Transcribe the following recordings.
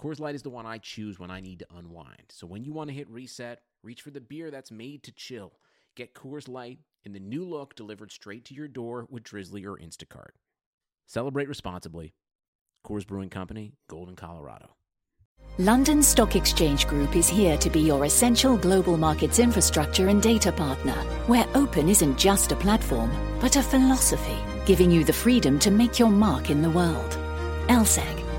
Coors Light is the one I choose when I need to unwind. So when you want to hit reset, reach for the beer that's made to chill. Get Coors Light in the new look delivered straight to your door with Drizly or Instacart. Celebrate responsibly. Coors Brewing Company, Golden, Colorado. London Stock Exchange Group is here to be your essential global markets infrastructure and data partner, where open isn't just a platform, but a philosophy, giving you the freedom to make your mark in the world. LSEG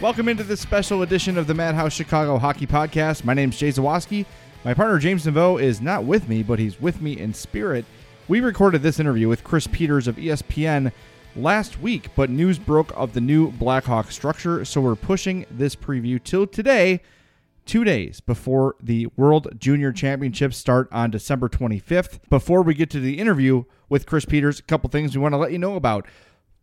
Welcome into this special edition of the Madhouse Chicago Hockey Podcast. My name is Jay Zawaski. My partner James Naveau is not with me, but he's with me in spirit. We recorded this interview with Chris Peters of ESPN last week, but news broke of the new Blackhawk structure, so we're pushing this preview till today, two days before the World Junior Championships start on December 25th. Before we get to the interview with Chris Peters, a couple things we want to let you know about.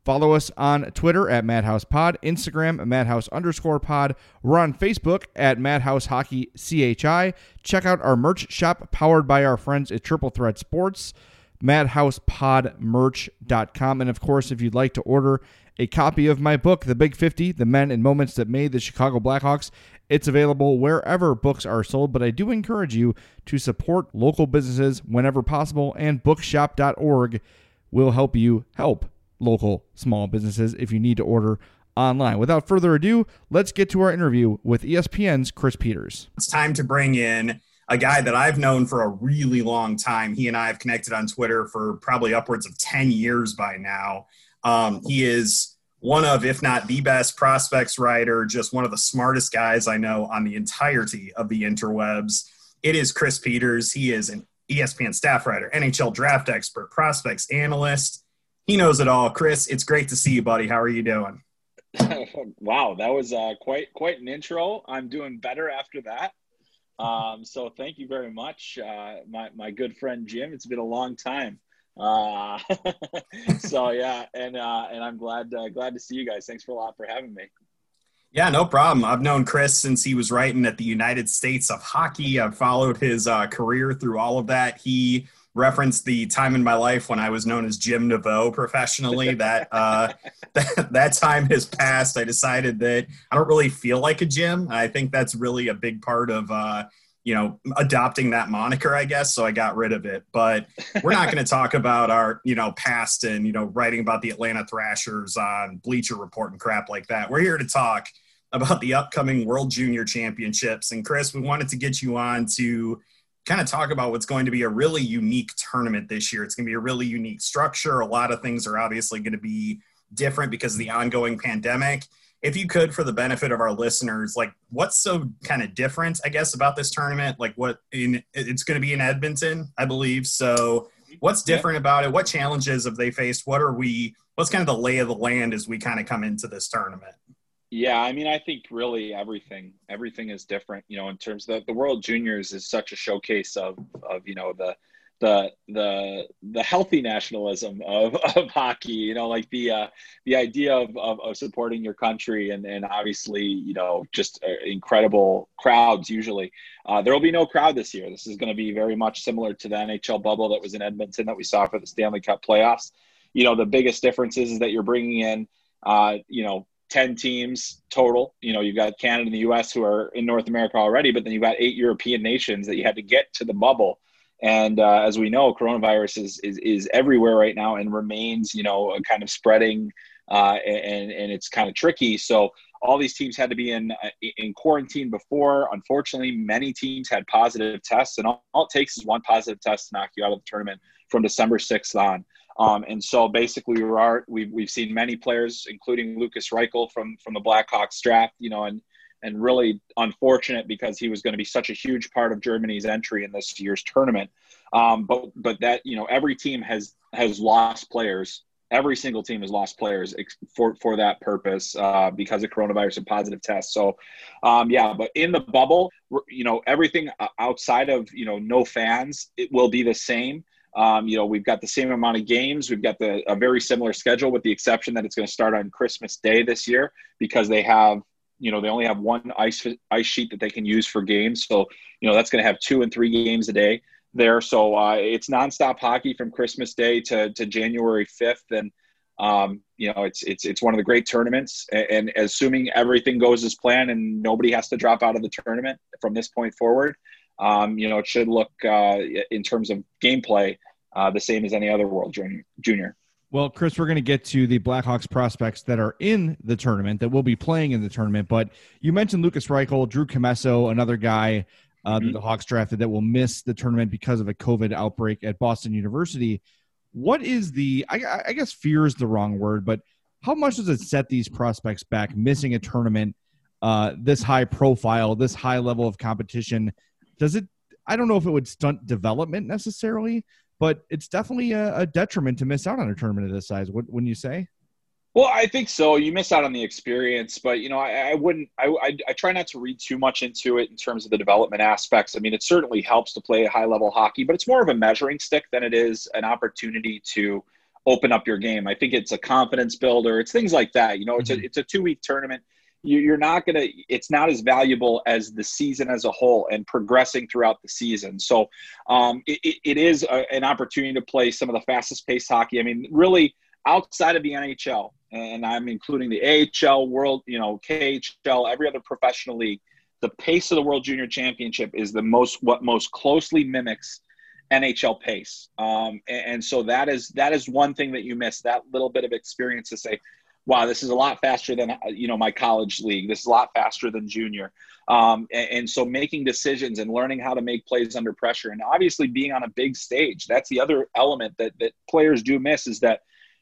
Follow us on Twitter at Madhouse Pod, Instagram at Madhouse underscore pod. We're on Facebook at Madhouse Hockey CHI. Check out our merch shop powered by our friends at Triple Threat Sports, madhousepodmerch.com. And of course, if you'd like to order a copy of my book, The Big 50 The Men and Moments That Made the Chicago Blackhawks, it's available wherever books are sold, but I do encourage you to support local businesses whenever possible, and bookshop.org will help you help local small businesses if you need to order online. Without further ado, let's get to our interview with ESPN's Chris Peters. It's time to bring in a guy that I've known for a really long time. He and I have connected on Twitter for probably upwards of 10 years by now. Um, he is one of, if not the best prospects writer, just one of the smartest guys I know on the entirety of the interwebs. It is Chris Peters. He is an ESPN staff writer, NHL draft expert, prospects analyst he knows it all. Chris, it's great to see you, buddy. How are you doing? wow, that was uh, quite quite an intro. I'm doing better after that. Um, so thank you very much, uh, my my good friend Jim. It's been a long time. Uh, so yeah, and uh, and I'm glad uh, glad to see you guys. Thanks for a lot for having me. Yeah, no problem. I've known Chris since he was writing at the United States of Hockey. I've followed his uh, career through all of that. He referenced the time in my life when I was known as Jim Naveau professionally. that, uh, that that time has passed. I decided that I don't really feel like a Jim. I think that's really a big part of uh, you know adopting that moniker, I guess. So I got rid of it. But we're not going to talk about our you know past and you know writing about the Atlanta Thrashers on Bleacher Report and crap like that. We're here to talk about the upcoming World Junior Championships. And Chris, we wanted to get you on to kind of talk about what's going to be a really unique tournament this year. It's going to be a really unique structure. A lot of things are obviously going to be different because of the ongoing pandemic. if you could, for the benefit of our listeners, like what's so kind of different, I guess, about this tournament? Like what in it's going to be in Edmonton, I believe. So what's different about it? What challenges have they faced? What are we? What's kind of the lay of the land as we kind of come into this tournament? Yeah, I mean, I think really everything, everything is different. You know, in terms of the, the World Juniors is such a showcase of, of you know the the the the healthy nationalism of, of hockey you know like the uh, the idea of, of, of, supporting your country and and obviously you know just uh, incredible crowds usually uh, there will be no crowd this year this is going to be very much similar to the nhl bubble that was in edmonton that we saw for the stanley cup playoffs you know the biggest difference is, is that you're bringing in uh, you know 10 teams total. You know, you've got Canada and the US who are in North America already, but then you've got eight European nations that you had to get to the bubble. And uh, as we know, coronavirus is, is, is everywhere right now and remains, you know, kind of spreading uh, and, and it's kind of tricky. So all these teams had to be in uh, in quarantine before. Unfortunately, many teams had positive tests, and all, all, it takes is one positive test to knock you out of the tournament from December 6th on. Um, and so basically, we are we've, we've seen many players, including Lucas Reichel from from the Blackhawks draft, you know, and and really unfortunate because he was going to be such a huge part of Germany's entry in this year's tournament. Um, but but that you know every team has has lost players. Every single team has lost players for for that purpose uh, because of coronavirus and positive tests. So, um, yeah. But in the bubble, you know, everything outside of you know no fans, it will be the same. Um, you know, we've got the same amount of games. We've got the a very similar schedule, with the exception that it's going to start on Christmas Day this year because they have you know they only have one ice ice sheet that they can use for games. So you know that's going to have two and three games a day there. So uh, it's nonstop hockey from christmas day to, to january 5th and um, you know it's it's it's one of the great tournaments. And, and, assuming everything goes as planned and nobody has to drop out of the tournament from this point forward um, you know it should look uh, in terms of gameplay uh, the same as any other world junior well, Chris, we're going to get to the Blackhawks prospects that are in the tournament that will be playing in the tournament. But you mentioned Lucas Reichel, Drew Commesso, another guy uh, mm-hmm. that the Hawks drafted that will miss the tournament because of a COVID outbreak at Boston University. What is the, I, I guess fear is the wrong word, but how much does it set these prospects back missing a tournament uh, this high profile, this high level of competition? Does it, I don't know if it would stunt development necessarily, but it's definitely a, a detriment to miss out on a tournament of this size. Wouldn't you say? Well, I think so. You miss out on the experience, but you know, I, I wouldn't. I, I, I, try not to read too much into it in terms of the development aspects. I mean, it certainly helps to play high level hockey, but it's more of a measuring stick than it is an opportunity to open up your game. I think it's a confidence builder. It's things like that. You know, it's mm-hmm. a it's a two week tournament you're not going to it's not as valuable as the season as a whole and progressing throughout the season so um, it, it is a, an opportunity to play some of the fastest paced hockey i mean really outside of the nhl and i'm including the ahl world you know khl every other professional league the pace of the world junior championship is the most what most closely mimics NHL pace, um, and, and so that is that is one thing that you miss. That little bit of experience to say, wow, this is a lot faster than you know my college league. This is a lot faster than junior. Um, and, and, so making decisions and learning how to make plays under pressure, and obviously being on a big stage. That's the other element that that players do miss is that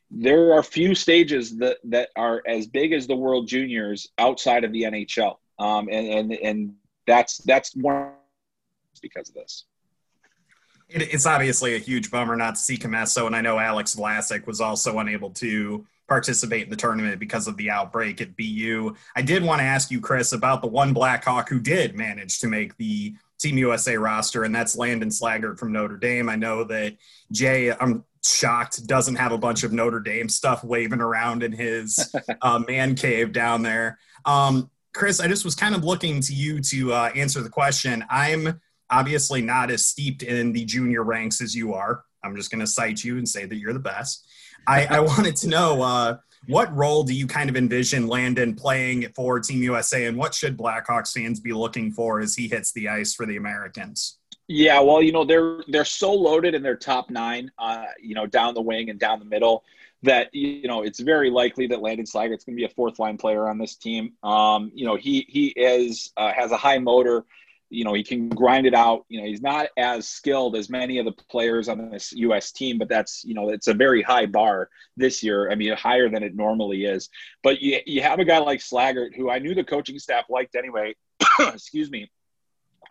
there are few stages that that are as big as the World Juniors outside of the NHL. Um, and and and that's that's more because of this. it's obviously a huge bummer not to see Commesso, and I know Alex Vlasic was also unable to participate in the tournament because of the outbreak at BU. I did want to ask you, Chris, about the one Blackhawk who did manage to make the Team USA roster, and that's Landon Slaggert from Notre Dame. I know that Jay, I'm shocked, doesn't have a bunch of Notre Dame stuff waving around in his uh, man cave down there. Um, Chris, I just was kind of looking to you to uh, answer the question. I'm obviously not as steeped in the junior ranks as you are. I'm just going to cite you and say that you're the best. I, I wanted to know uh, what role do you kind of envision Landon playing for Team USA, and what should Blackhawks fans be looking for as he hits the ice for the Americans? Yeah, well, you know they're they're so loaded in their top nine, uh, you know, down the wing and down the middle that you know it's very likely that Landon Slaggert's going to be a fourth line player on this team. Um, you know, he he is uh, has a high motor you know, he can grind it out. You know, he's not as skilled as many of the players on this U.S. team, but that's, you know, it's a very high bar this year. I mean, higher than it normally is. But you, you have a guy like Slaggert, who I knew the coaching staff liked anyway. Excuse me.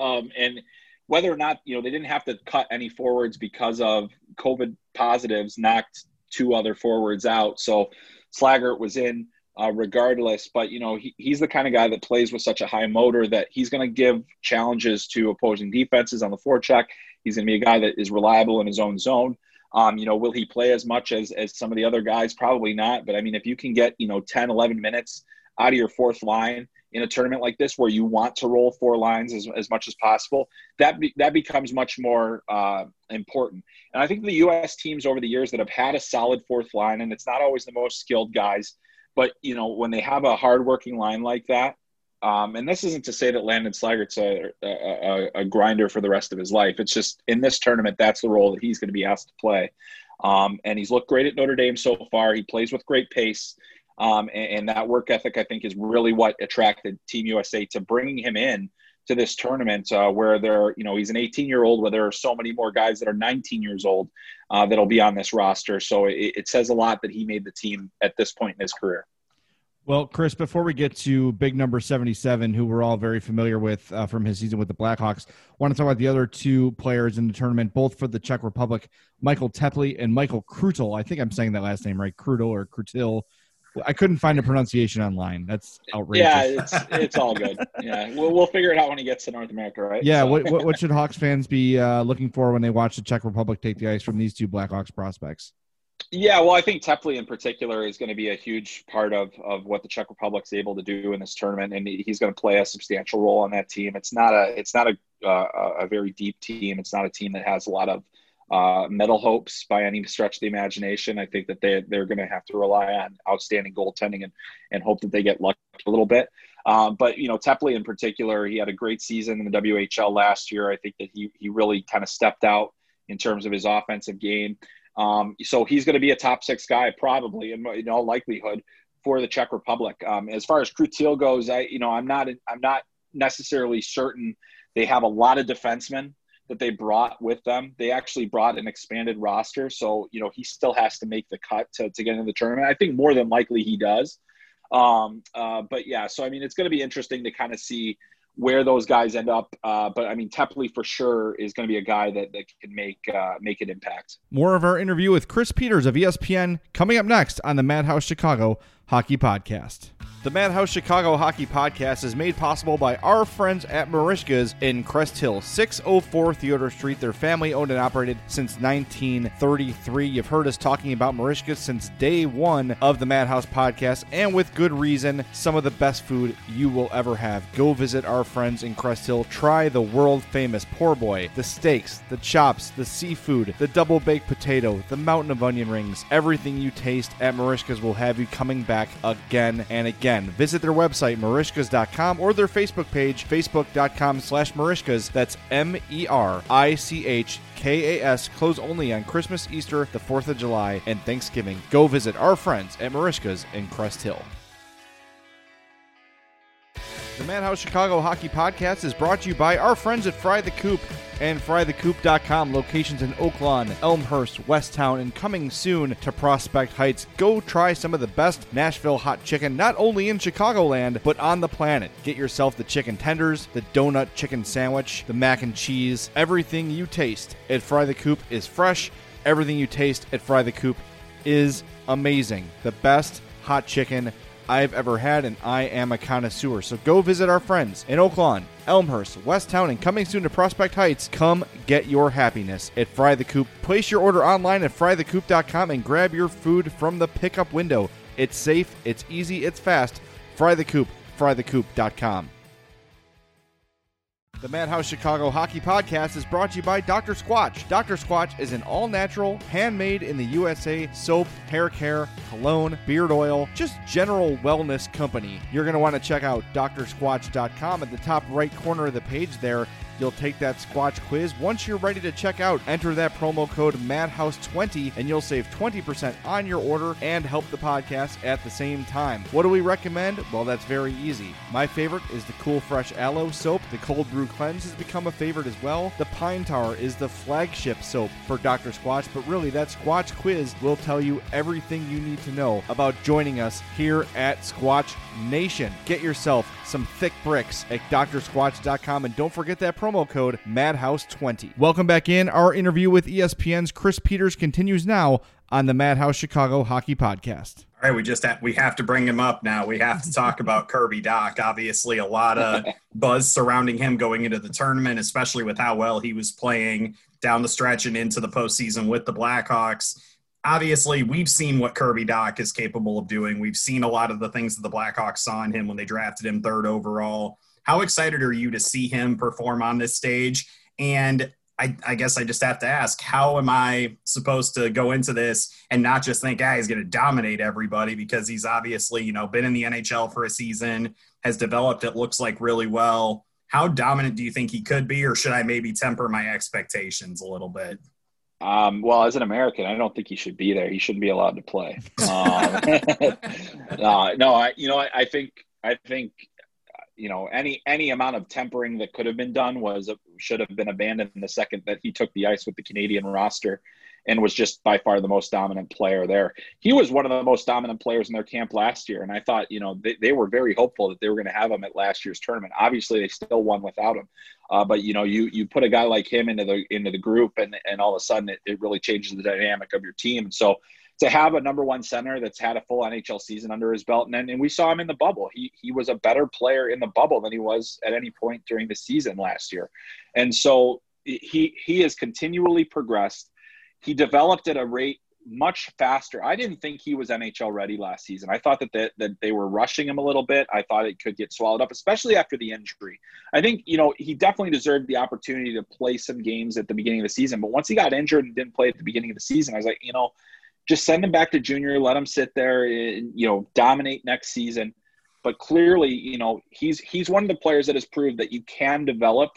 Um, and whether or not, you know, they didn't have to cut any forwards because of COVID positives, knocked two other forwards out. So Slaggert was in uh, regardless. But you know, he, he's the kind of guy that plays with such a high motor that he's going to give challenges to opposing defenses on the forecheck. He's going to be a guy that is reliable in his own zone. Um, you know, will he play as much as as some of the other guys? Probably not. But I mean, if you can get you know 10, 11 minutes out of your fourth line in a tournament like this where you want to roll four lines as, as much as possible, that be, that becomes much more uh, important. And I think the U.S. teams over the years that have had a solid fourth line, and it's not always the most skilled guys, but you know, when they have a hardworking line like that, um, and this isn't to say that Landon Slaggert's a, a, a, grinder for the rest of his life. It's just in this tournament, that's the role that he's going to be asked to play. Um, and he's looked great at Notre Dame so far. He plays with great pace. Um, and, and, that work ethic, I think, is really what attracted Team USA to bringing him in to this tournament uh, where there, you know, he's an 18 year old, where there are so many more guys that are 19 years old uh, that'll be on this roster. So it, it, says a lot that he made the team at this point in his career. Well, Chris, before we get to big number 77, who we're all very familiar with uh, from his season with the Blackhawks, I want to talk about the other two players in the tournament, both for the Czech Republic, Michael Teply and Michael Krutel. I think I'm saying that last name right, Krutel or Krutil. I couldn't find a pronunciation online. That's outrageous. Yeah, it's it's all good. Yeah, we'll we'll figure it out when he gets to North America, right? Yeah. So. What, what, what should Hawks fans be uh, looking for when they watch the Czech Republic take the ice from these two Blackhawks prospects? Yeah, well, I think Teply in particular is going to be a huge part of of what the Czech Republic's able to do in this tournament, and he's going to play a substantial role on that team. It's not a it's not a uh, a very deep team. It's not a team that has a lot of uh, medal hopes by any stretch of the imagination. I think that they they're going to have to rely on outstanding goaltending and and hope that they get lucky a little bit. Um, but you know, Teply in particular, he had a great season in the WHL last year. I think that he he really kind of stepped out in terms of his offensive game. Um, so he's going to be a top six guy probably in, in all likelihood for the Czech Republic. Um, as far as Krutil goes, I you know I'm not I'm not necessarily certain they have a lot of defensemen that they brought with them. They actually brought an expanded roster. So, you know, he still has to make the cut to, to get into the tournament. I think more than likely he does. Um, uh, but yeah, so I mean, it's going to be interesting to kind of see where those guys end up. Uh, but I mean, Teply for sure is going to be a guy that, that can make uh, make an impact. More of our interview with Chris Peters of ESPN coming up next on the Madhouse Chicago Hockey Podcast. The Madhouse Chicago Hockey Podcast is made possible by our friends at Merichka's in Crest Hill, 604 Theodore Street. They're family owned and operated since 1933. You've heard us talking about Merichka's since day one of the Madhouse Podcast, and with good reason. Some of the best food you will ever have. Go visit our friends in Crest Hill. Try the world famous poor boy, the steaks, the chops, the seafood, the double baked potato, the mountain of onion rings. Everything you taste at Merichka's will have you coming back again and again. Visit their website, merichkas.com, or their Facebook page, facebook.com slash merichkas. That's M E R I C H K A S. Close only on Christmas, Easter, the 4th of July, and Thanksgiving. Go visit our friends at Merichkas in Crest Hill. The Madhouse Chicago Hockey Podcast is brought to you by our friends at Fry the Coop and frythecoop.com. Locations in Oaklawn, Elmhurst, Westtown, and coming soon to Prospect Heights. Go try some of the best Nashville hot chicken, not only in Chicagoland, but on the planet. Get yourself the chicken tenders, the donut chicken sandwich, the mac and cheese. Everything you taste at Fry the Coop is fresh. Everything you taste at Fry the Coop is amazing. The best hot chicken I've ever had, and I am a connoisseur. So go visit our friends in Oaklawn, Elmhurst, Westtown, and coming soon to Prospect Heights. Come get your happiness at Fry the Coop. Place your order online at frythecoop.com and grab your food from the pickup window. It's safe, it's easy, it's fast. Fry the Coop, frythecoop.com. The Madhouse Chicago Hockey Podcast is brought to you by Dr. Squatch. Dr. Squatch is an all natural, handmade in the USA soap, hair care, cologne, beard oil, just general wellness company. You're going to want to check out drsquatch.com at the top right corner of the page there You'll take that Squatch quiz. Once you're ready to check out, enter that promo code MADHOUSE20 and you'll save 20% on your order and help the podcast at the same time. What do we recommend? Well, that's very easy. My favorite is the Cool Fresh Aloe soap. The Cold Brew Cleanse has become a favorite as well. The Pine Tower is the flagship soap for Dr. Squatch, but really, that Squatch quiz will tell you everything you need to know about joining us here at Squatch Nation. Get yourself some thick bricks at drsquatch.com and don't forget that promo code MADHOUSE20. Welcome back in. Our interview with ESPN's Chris Peters continues now on the Madhouse Chicago Hockey Podcast. All right, we just have, we have to bring him up now. We have to talk about Kirby Dach. Obviously, a lot of buzz surrounding him going into the tournament, especially with how well he was playing down the stretch and into the postseason with the Blackhawks. Obviously, we've seen what Kirby Dach is capable of doing. We've seen a lot of the things that the Blackhawks saw in him when they drafted him third overall. How excited are you to see him perform on this stage? And I, I, guess I just have to ask, how am I supposed to go into this and not just think, ah, he's going to dominate everybody because he's obviously, you know, been in the NHL for a season, has developed, it looks like really well. How dominant do you think he could be, or should I maybe temper my expectations a little bit? Um, well, as an American, I don't think he should be there. He shouldn't be allowed to play. Um, uh, no, I, you know, I, I think, I think you know any any amount of tempering that could have been done was should have been abandoned the second that he took the ice with the Canadian roster and was just by far the most dominant player there. He was one of the most dominant players in their camp last year, and I thought you know they, they were very hopeful that they were going to have him at last year's tournament. Obviously, they still won without him, uh, but you know you you put a guy like him into the into the group, and and all of a sudden it, it really changes the dynamic of your team. So to have a number one center that's had a full NHL season under his belt, and and we saw him in the bubble. He he was a better player in the bubble than he was at any point during the season last year, and so he he has continually progressed. He developed at a rate much faster. I didn't think he was NHL ready last season. I thought that they, that they were rushing him a little bit. I thought it could get swallowed up, especially after the injury. I think, you know, he definitely deserved the opportunity to play some games at the beginning of the season. But once he got injured and didn't play at the beginning of the season, I was like, you know, just send him back to junior, let him sit there and you know dominate next season. But clearly, you know he's he's one of the players that has proved that you can develop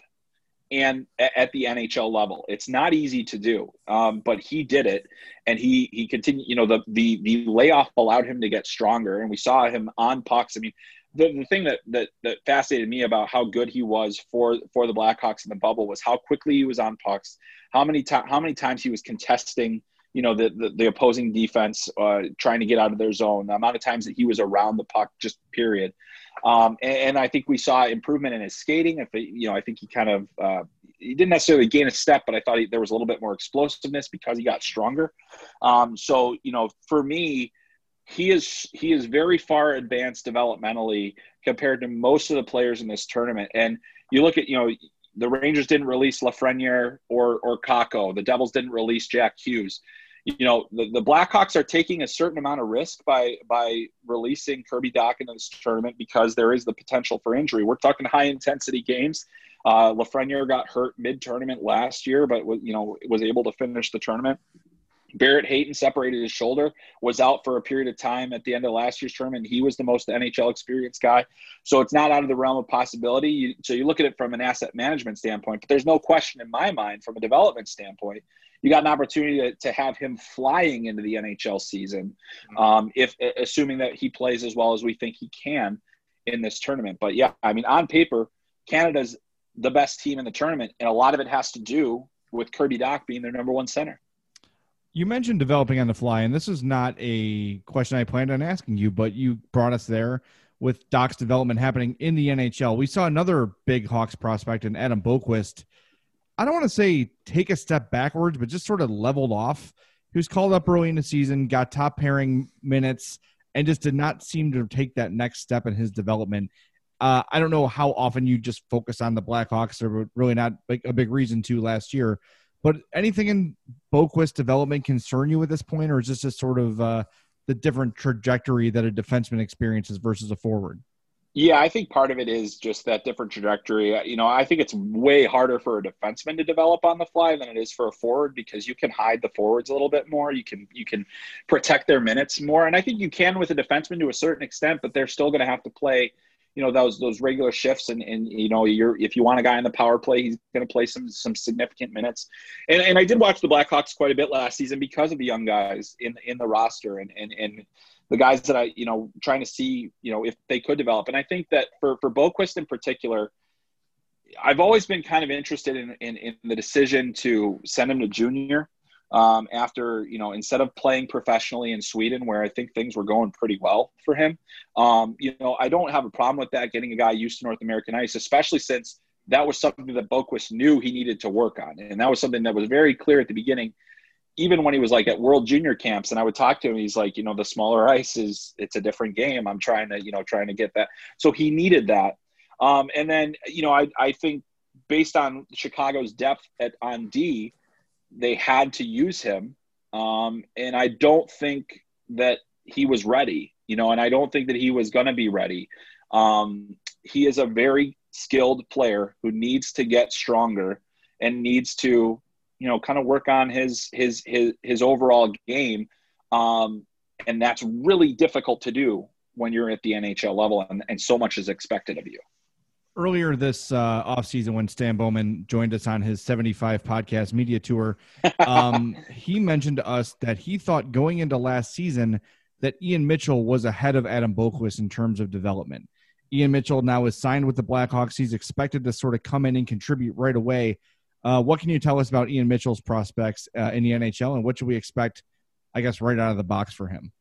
and at the NHL level. It's not easy to do, um, but he did it, and he he continued. You know the the the layoff allowed him to get stronger, and we saw him on pucks. I mean. The, the thing that, that that fascinated me about how good he was for for the Blackhawks in the bubble was how quickly he was on pucks, how many times how many times he was contesting you know the, the, the opposing defense uh, trying to get out of their zone the amount of times that he was around the puck just period. Um, and, and, i think we saw improvement in his skating. If it, you know i think he kind of uh, he didn't necessarily gain a step but i thought he, there was a little bit more explosiveness because he got stronger. Um, so you know for me he is he is very far advanced developmentally compared to most of the players in this tournament. And you look at you know the Rangers didn't release Lafreniere or or Kakko. The Devils didn't release Jack Hughes you know the, the Blackhawks are taking a certain amount of risk by by releasing Kirby Dach into this tournament because there is the potential for injury. We're talking high intensity games. Uh, Lafreniere got hurt mid tournament last year, but you know was able to finish the tournament. Barrett Hayton separated his shoulder, was out for a period of time at the end of last year's tournament. He was the most NHL experienced guy. So it's not out of the realm of possibility. You, so you look at it from an asset management standpoint, but there's no question in my mind from a development standpoint you got an opportunity to, to have him flying into the NHL season, mm-hmm. um, if assuming that he plays as well as we think he can in this tournament. But yeah, I mean, on paper, Canada's the best team in the tournament, and a lot of it has to do with Kirby Dach being their number one center. You mentioned developing on the fly, and this is not a question I planned on asking you, but you brought us there with Dach's development happening in the NHL. We saw another big Hawks prospect in Adam Boqvist I don't want to say take a step backwards, but just sort of leveled off. He was called up early in the season, got top pairing minutes, and just did not seem to take that next step in his development. Uh, I don't know how often you just focus on the Blackhawks. They're really not like a big reason to last year. But anything in Boqvist development concern you at this point, or is this just sort of uh, the different trajectory that a defenseman experiences versus a forward? Yeah, I think part of it is just that different trajectory. Uh, you know, I think it's way harder for a defenseman to develop on the fly than it is for a forward because you can hide the forwards a little bit more. You can you can protect their minutes more, and I think you can with a defenseman to a certain extent, but they're still going to have to play you know those those regular shifts and and you know you're if you want a guy in the power play he's going to play some some significant minutes and and I did watch the Blackhawks quite a bit last season because of the young guys in in the roster and and and the guys that I you know trying to see you know if they could develop and I think that for for Boqvist in particular I've always been kind of interested in, in, in the decision to send him to junior um, after you know instead of playing professionally in Sweden, where I think things were going pretty well for him. Um, you know, I don't have a problem with that getting a guy used to North American ice, especially since that was something that Boqvist knew he needed to work on, and that was something that was very clear at the beginning. Even when he was like at World Junior camps, and I would talk to him, he's like, you know, the smaller ice is it's a different game. I'm trying to, you know, trying to get that. So he needed that. Um, and then, you know, I I think based on Chicago's depth at on D, they had to use him. Um, and I don't think that he was ready, you know, and I don't think that he was going to be ready. Um, he is a very skilled player who needs to get stronger and needs to, you know, kind of work on his his his his overall game. Um, and that's really difficult to do when you're at the NHL level and, and so much is expected of you earlier this uh, offseason when Stan Bowman joined us on his 75 podcast media tour, um, he mentioned to us that he thought going into last season that Ian Mitchell was ahead of Adam Boqvist in terms of development. Ian Mitchell now is signed with the Blackhawks. He's expected to sort of come in and contribute right away. Uh, what can you tell us about Ian Mitchell's prospects uh, in the NHL, and what should we expect, I guess, right out of the box for him?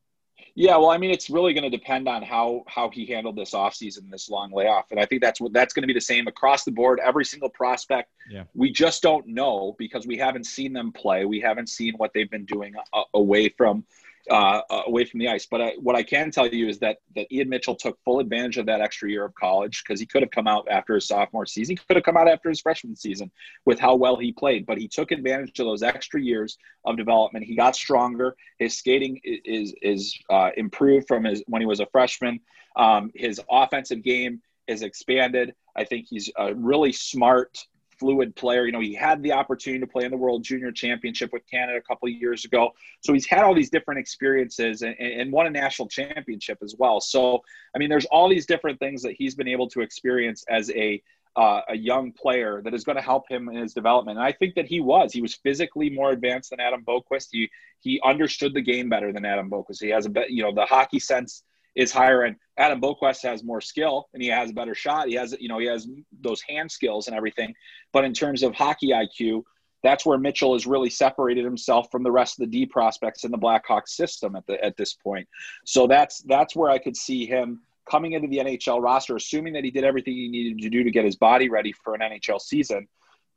Yeah, well, I mean, it's really going to depend on how how he handled this offseason, this long layoff, and I think that's what that's going to be the same across the board. Every single prospect, yeah. we just don't know because we haven't seen them play. We haven't seen what they've been doing uh, away from uh, uh, away from the ice. But I, what I can tell you is that that Ian Mitchell took full advantage of that extra year of college because he could have come out after his sophomore season. He could have come out after his freshman season with how well he played. But he took advantage of those extra years of development. He got stronger. His skating is is uh, improved from his when he was a freshman. Um, his offensive game is expanded. I think he's a really smart fluid player. You know, he had the opportunity to play in the World Junior Championship with Canada a couple years ago. So he's had all these different experiences and, and, won a national championship as well. So, I mean, there's all these different things that he's been able to experience as a uh, a young player that is going to help him in his development. And I think that he was. He was physically more advanced than Adam Boqvist. He he understood the game better than Adam Boqvist. He has a bit, you know, the hockey sense is higher. And Adam Boqvist has more skill and he has a better shot. He has, you know, he has those hand skills and everything. But in terms of hockey IQ, that's where Mitchell has really separated himself from the rest of the D prospects in the Blackhawks system at the at this point. So that's that's where I could see him coming into the NHL roster, assuming that he did everything he needed to do to get his body ready for an NHL season.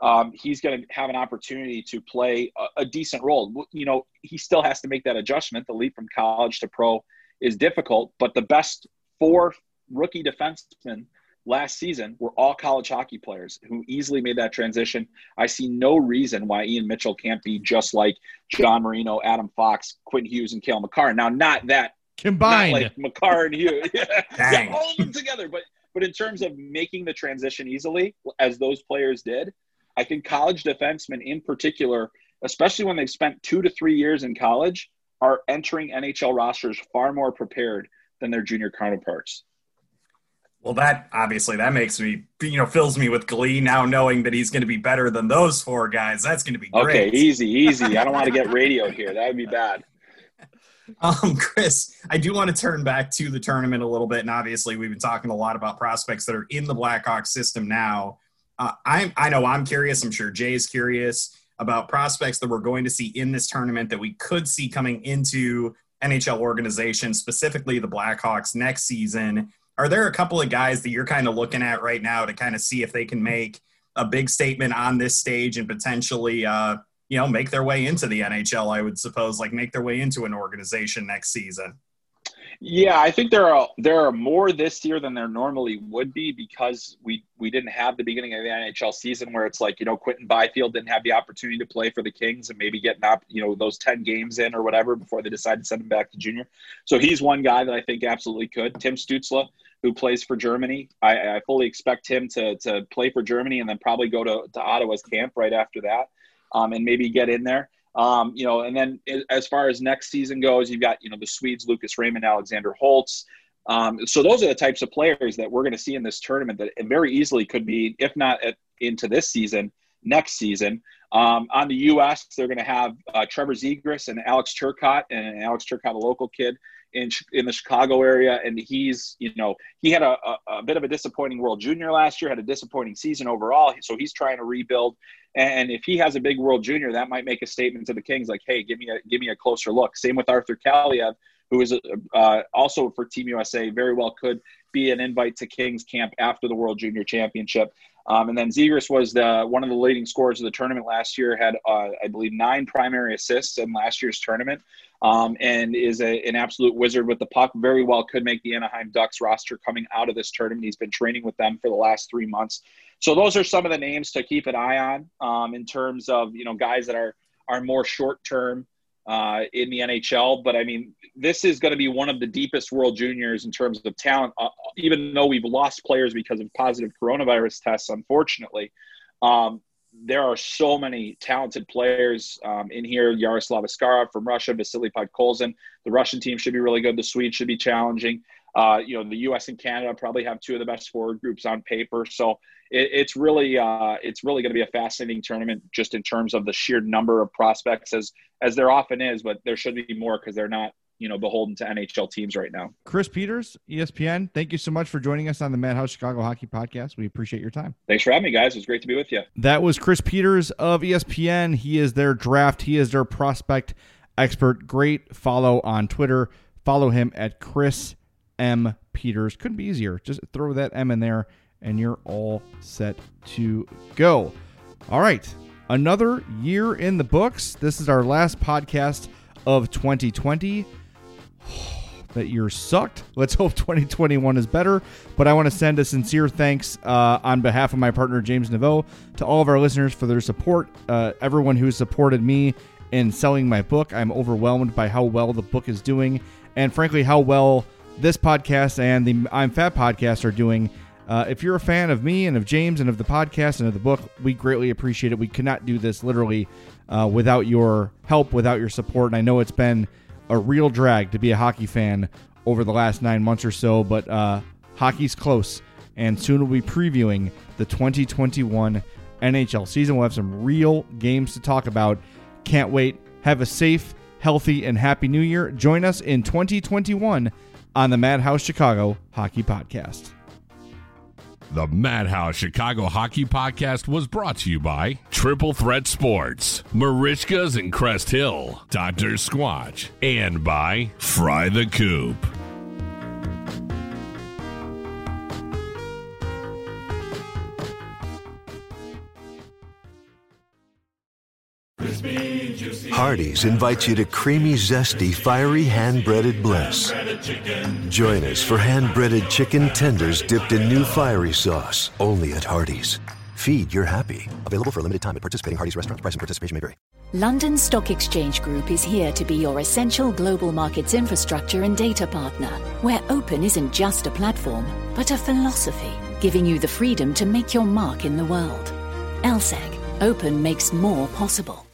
Um, he's going to have an opportunity to play a, a, decent role. You know, he still has to make that adjustment, the leap from college to pro is difficult, but the best four rookie defensemen last season were all college hockey players who easily made that transition. I see no reason why Ian Mitchell can't be just like John Marino, Adam Fox, Quinn Hughes, and Cale Makar. Now, not that combined, not like Makar and Hughes, yeah, yeah, all of them together. But but in terms of making the transition easily, as those players did, I think college defensemen in particular, especially when they've spent two to three years in college, are entering NHL rosters far more prepared than their junior counterparts. Well, that obviously that makes me, you know, fills me with glee now knowing that he's going to be better than those four guys. That's going to be great. Okay, easy, easy. I don't want to get radioed here. That would be bad. Um, Chris, I do want to turn back to the tournament a little bit, and obviously we've been talking a lot about prospects that are in the Blackhawks system now. Uh, I'm, I know I'm curious. I'm sure Jay's curious about prospects that we're going to see in this tournament that we could see coming into NHL organizations, specifically the Blackhawks next season. Are there a couple of guys that you're kind of looking at right now to kind of see if they can make a big statement on this stage and potentially, uh, you know, make their way into the NHL? I would suppose, like make their way into an organization next season. Yeah, I think there are there are more this year than there normally would be because we we didn't have the beginning of the NHL season where it's like you know Quinton Byfield didn't have the opportunity to play for the Kings and maybe getting up you know those ten games in or whatever before they decided to send him back to junior. So he's one guy that I think absolutely could. Tim Stützle, who plays for Germany, I, I fully expect him to to play for Germany and then probably go to to Ottawa's camp right after that, um, and maybe get in there. Um, you know, and then as far as next season goes, you've got you know the Swedes, Lucas Raymond, Alexander Holtz. Um, so those are the types of players that we're going to see in this tournament that very easily could be, if not at, into this season, next season. Um, on the U.S., they're going to have uh, Trevor Zegras and Alex Turcotte, and Alex Turcotte, a local kid in in the Chicago area, and he's you know he had a, a, a, bit of a disappointing World Junior last year, had a disappointing season overall, so he's trying to rebuild. And if he has a big World Junior, that might make a statement to the Kings, like, hey, give me a give me a closer look. Same with Arthur Kaliyev, who is uh, also for Team USA, very well could be an invite to Kings camp after the World Junior Championship. Um, and then Zegras was the one of the leading scorers of the tournament last year. Had uh, I believe nine primary assists in last year's tournament, um, and is a, an absolute wizard with the puck. Very well could make the Anaheim Ducks roster coming out of this tournament. He's been training with them for the last three months. So those are some of the names to keep an eye on um, in terms of you know guys that are are more short term uh, in the NHL. But I mean, this is going to be one of the deepest World Juniors in terms of talent. Uh, even though we've lost players because of positive coronavirus tests, unfortunately, um, there are so many talented players um, in here. Yaroslav Askarov from Russia, Vasily Podkolzin. The Russian team should be really good. The Swedes should be challenging. Uh, you know, the U.S. and Canada probably have two of the best forward groups on paper. So it, it's really uh, it's really going to be a fascinating tournament just in terms of the sheer number of prospects as as there often is, but there should be more because they're not you know beholden to NHL teams right now. Chris Peters, ESPN. Thank you so much for joining us on the Madhouse Chicago Hockey Podcast. We appreciate your time. Thanks for having me, guys. It was great to be with you. That was Chris Peters of ESPN. He is their draft. He is their prospect expert. Great follow on Twitter. Follow him at Chris M Peters. Couldn't be easier. Just throw that M in there and you're all set to go. All right, another year in the books. This is our last podcast of 2020. that year sucked. Let's hope 2021 is better. But I want to send a sincere thanks uh, on behalf of my partner James Naveau to all of our listeners for their support. Uh, everyone who supported me in selling my book. I'm overwhelmed by how well the book is doing, and frankly, how well this podcast and the I'm Fat podcast are doing uh, if you're a fan of me and of James and of the podcast and of the book, we greatly appreciate it. We could not do this literally uh, without your help, without your support. And I know it's been a real drag to be a hockey fan over the last nine months or so, but uh, hockey's close. And soon we'll be previewing the 2021 NHL season. We'll have some real games to talk about. Can't wait. Have a safe, healthy, and happy new year. Join us in 2021 on the Madhouse Chicago Hockey Podcast. The Madhouse Chicago Hockey Podcast was brought to you by Triple Threat Sports, Merichkas in Crest Hill, Dr. Squatch, and by Fry the Coop. Hardee's invites you to creamy, zesty, fiery hand-breaded bliss. Join us for hand-breaded chicken tenders dipped in new fiery sauce, only at Hardee's. Feed your happy. Available for a limited time at participating Hardee's restaurants. Price and participation may vary. London Stock Exchange Group is here to be your essential global markets infrastructure and data partner, where open isn't just a platform, but a philosophy, giving you the freedom to make your mark in the world. LSEG, open makes more possible.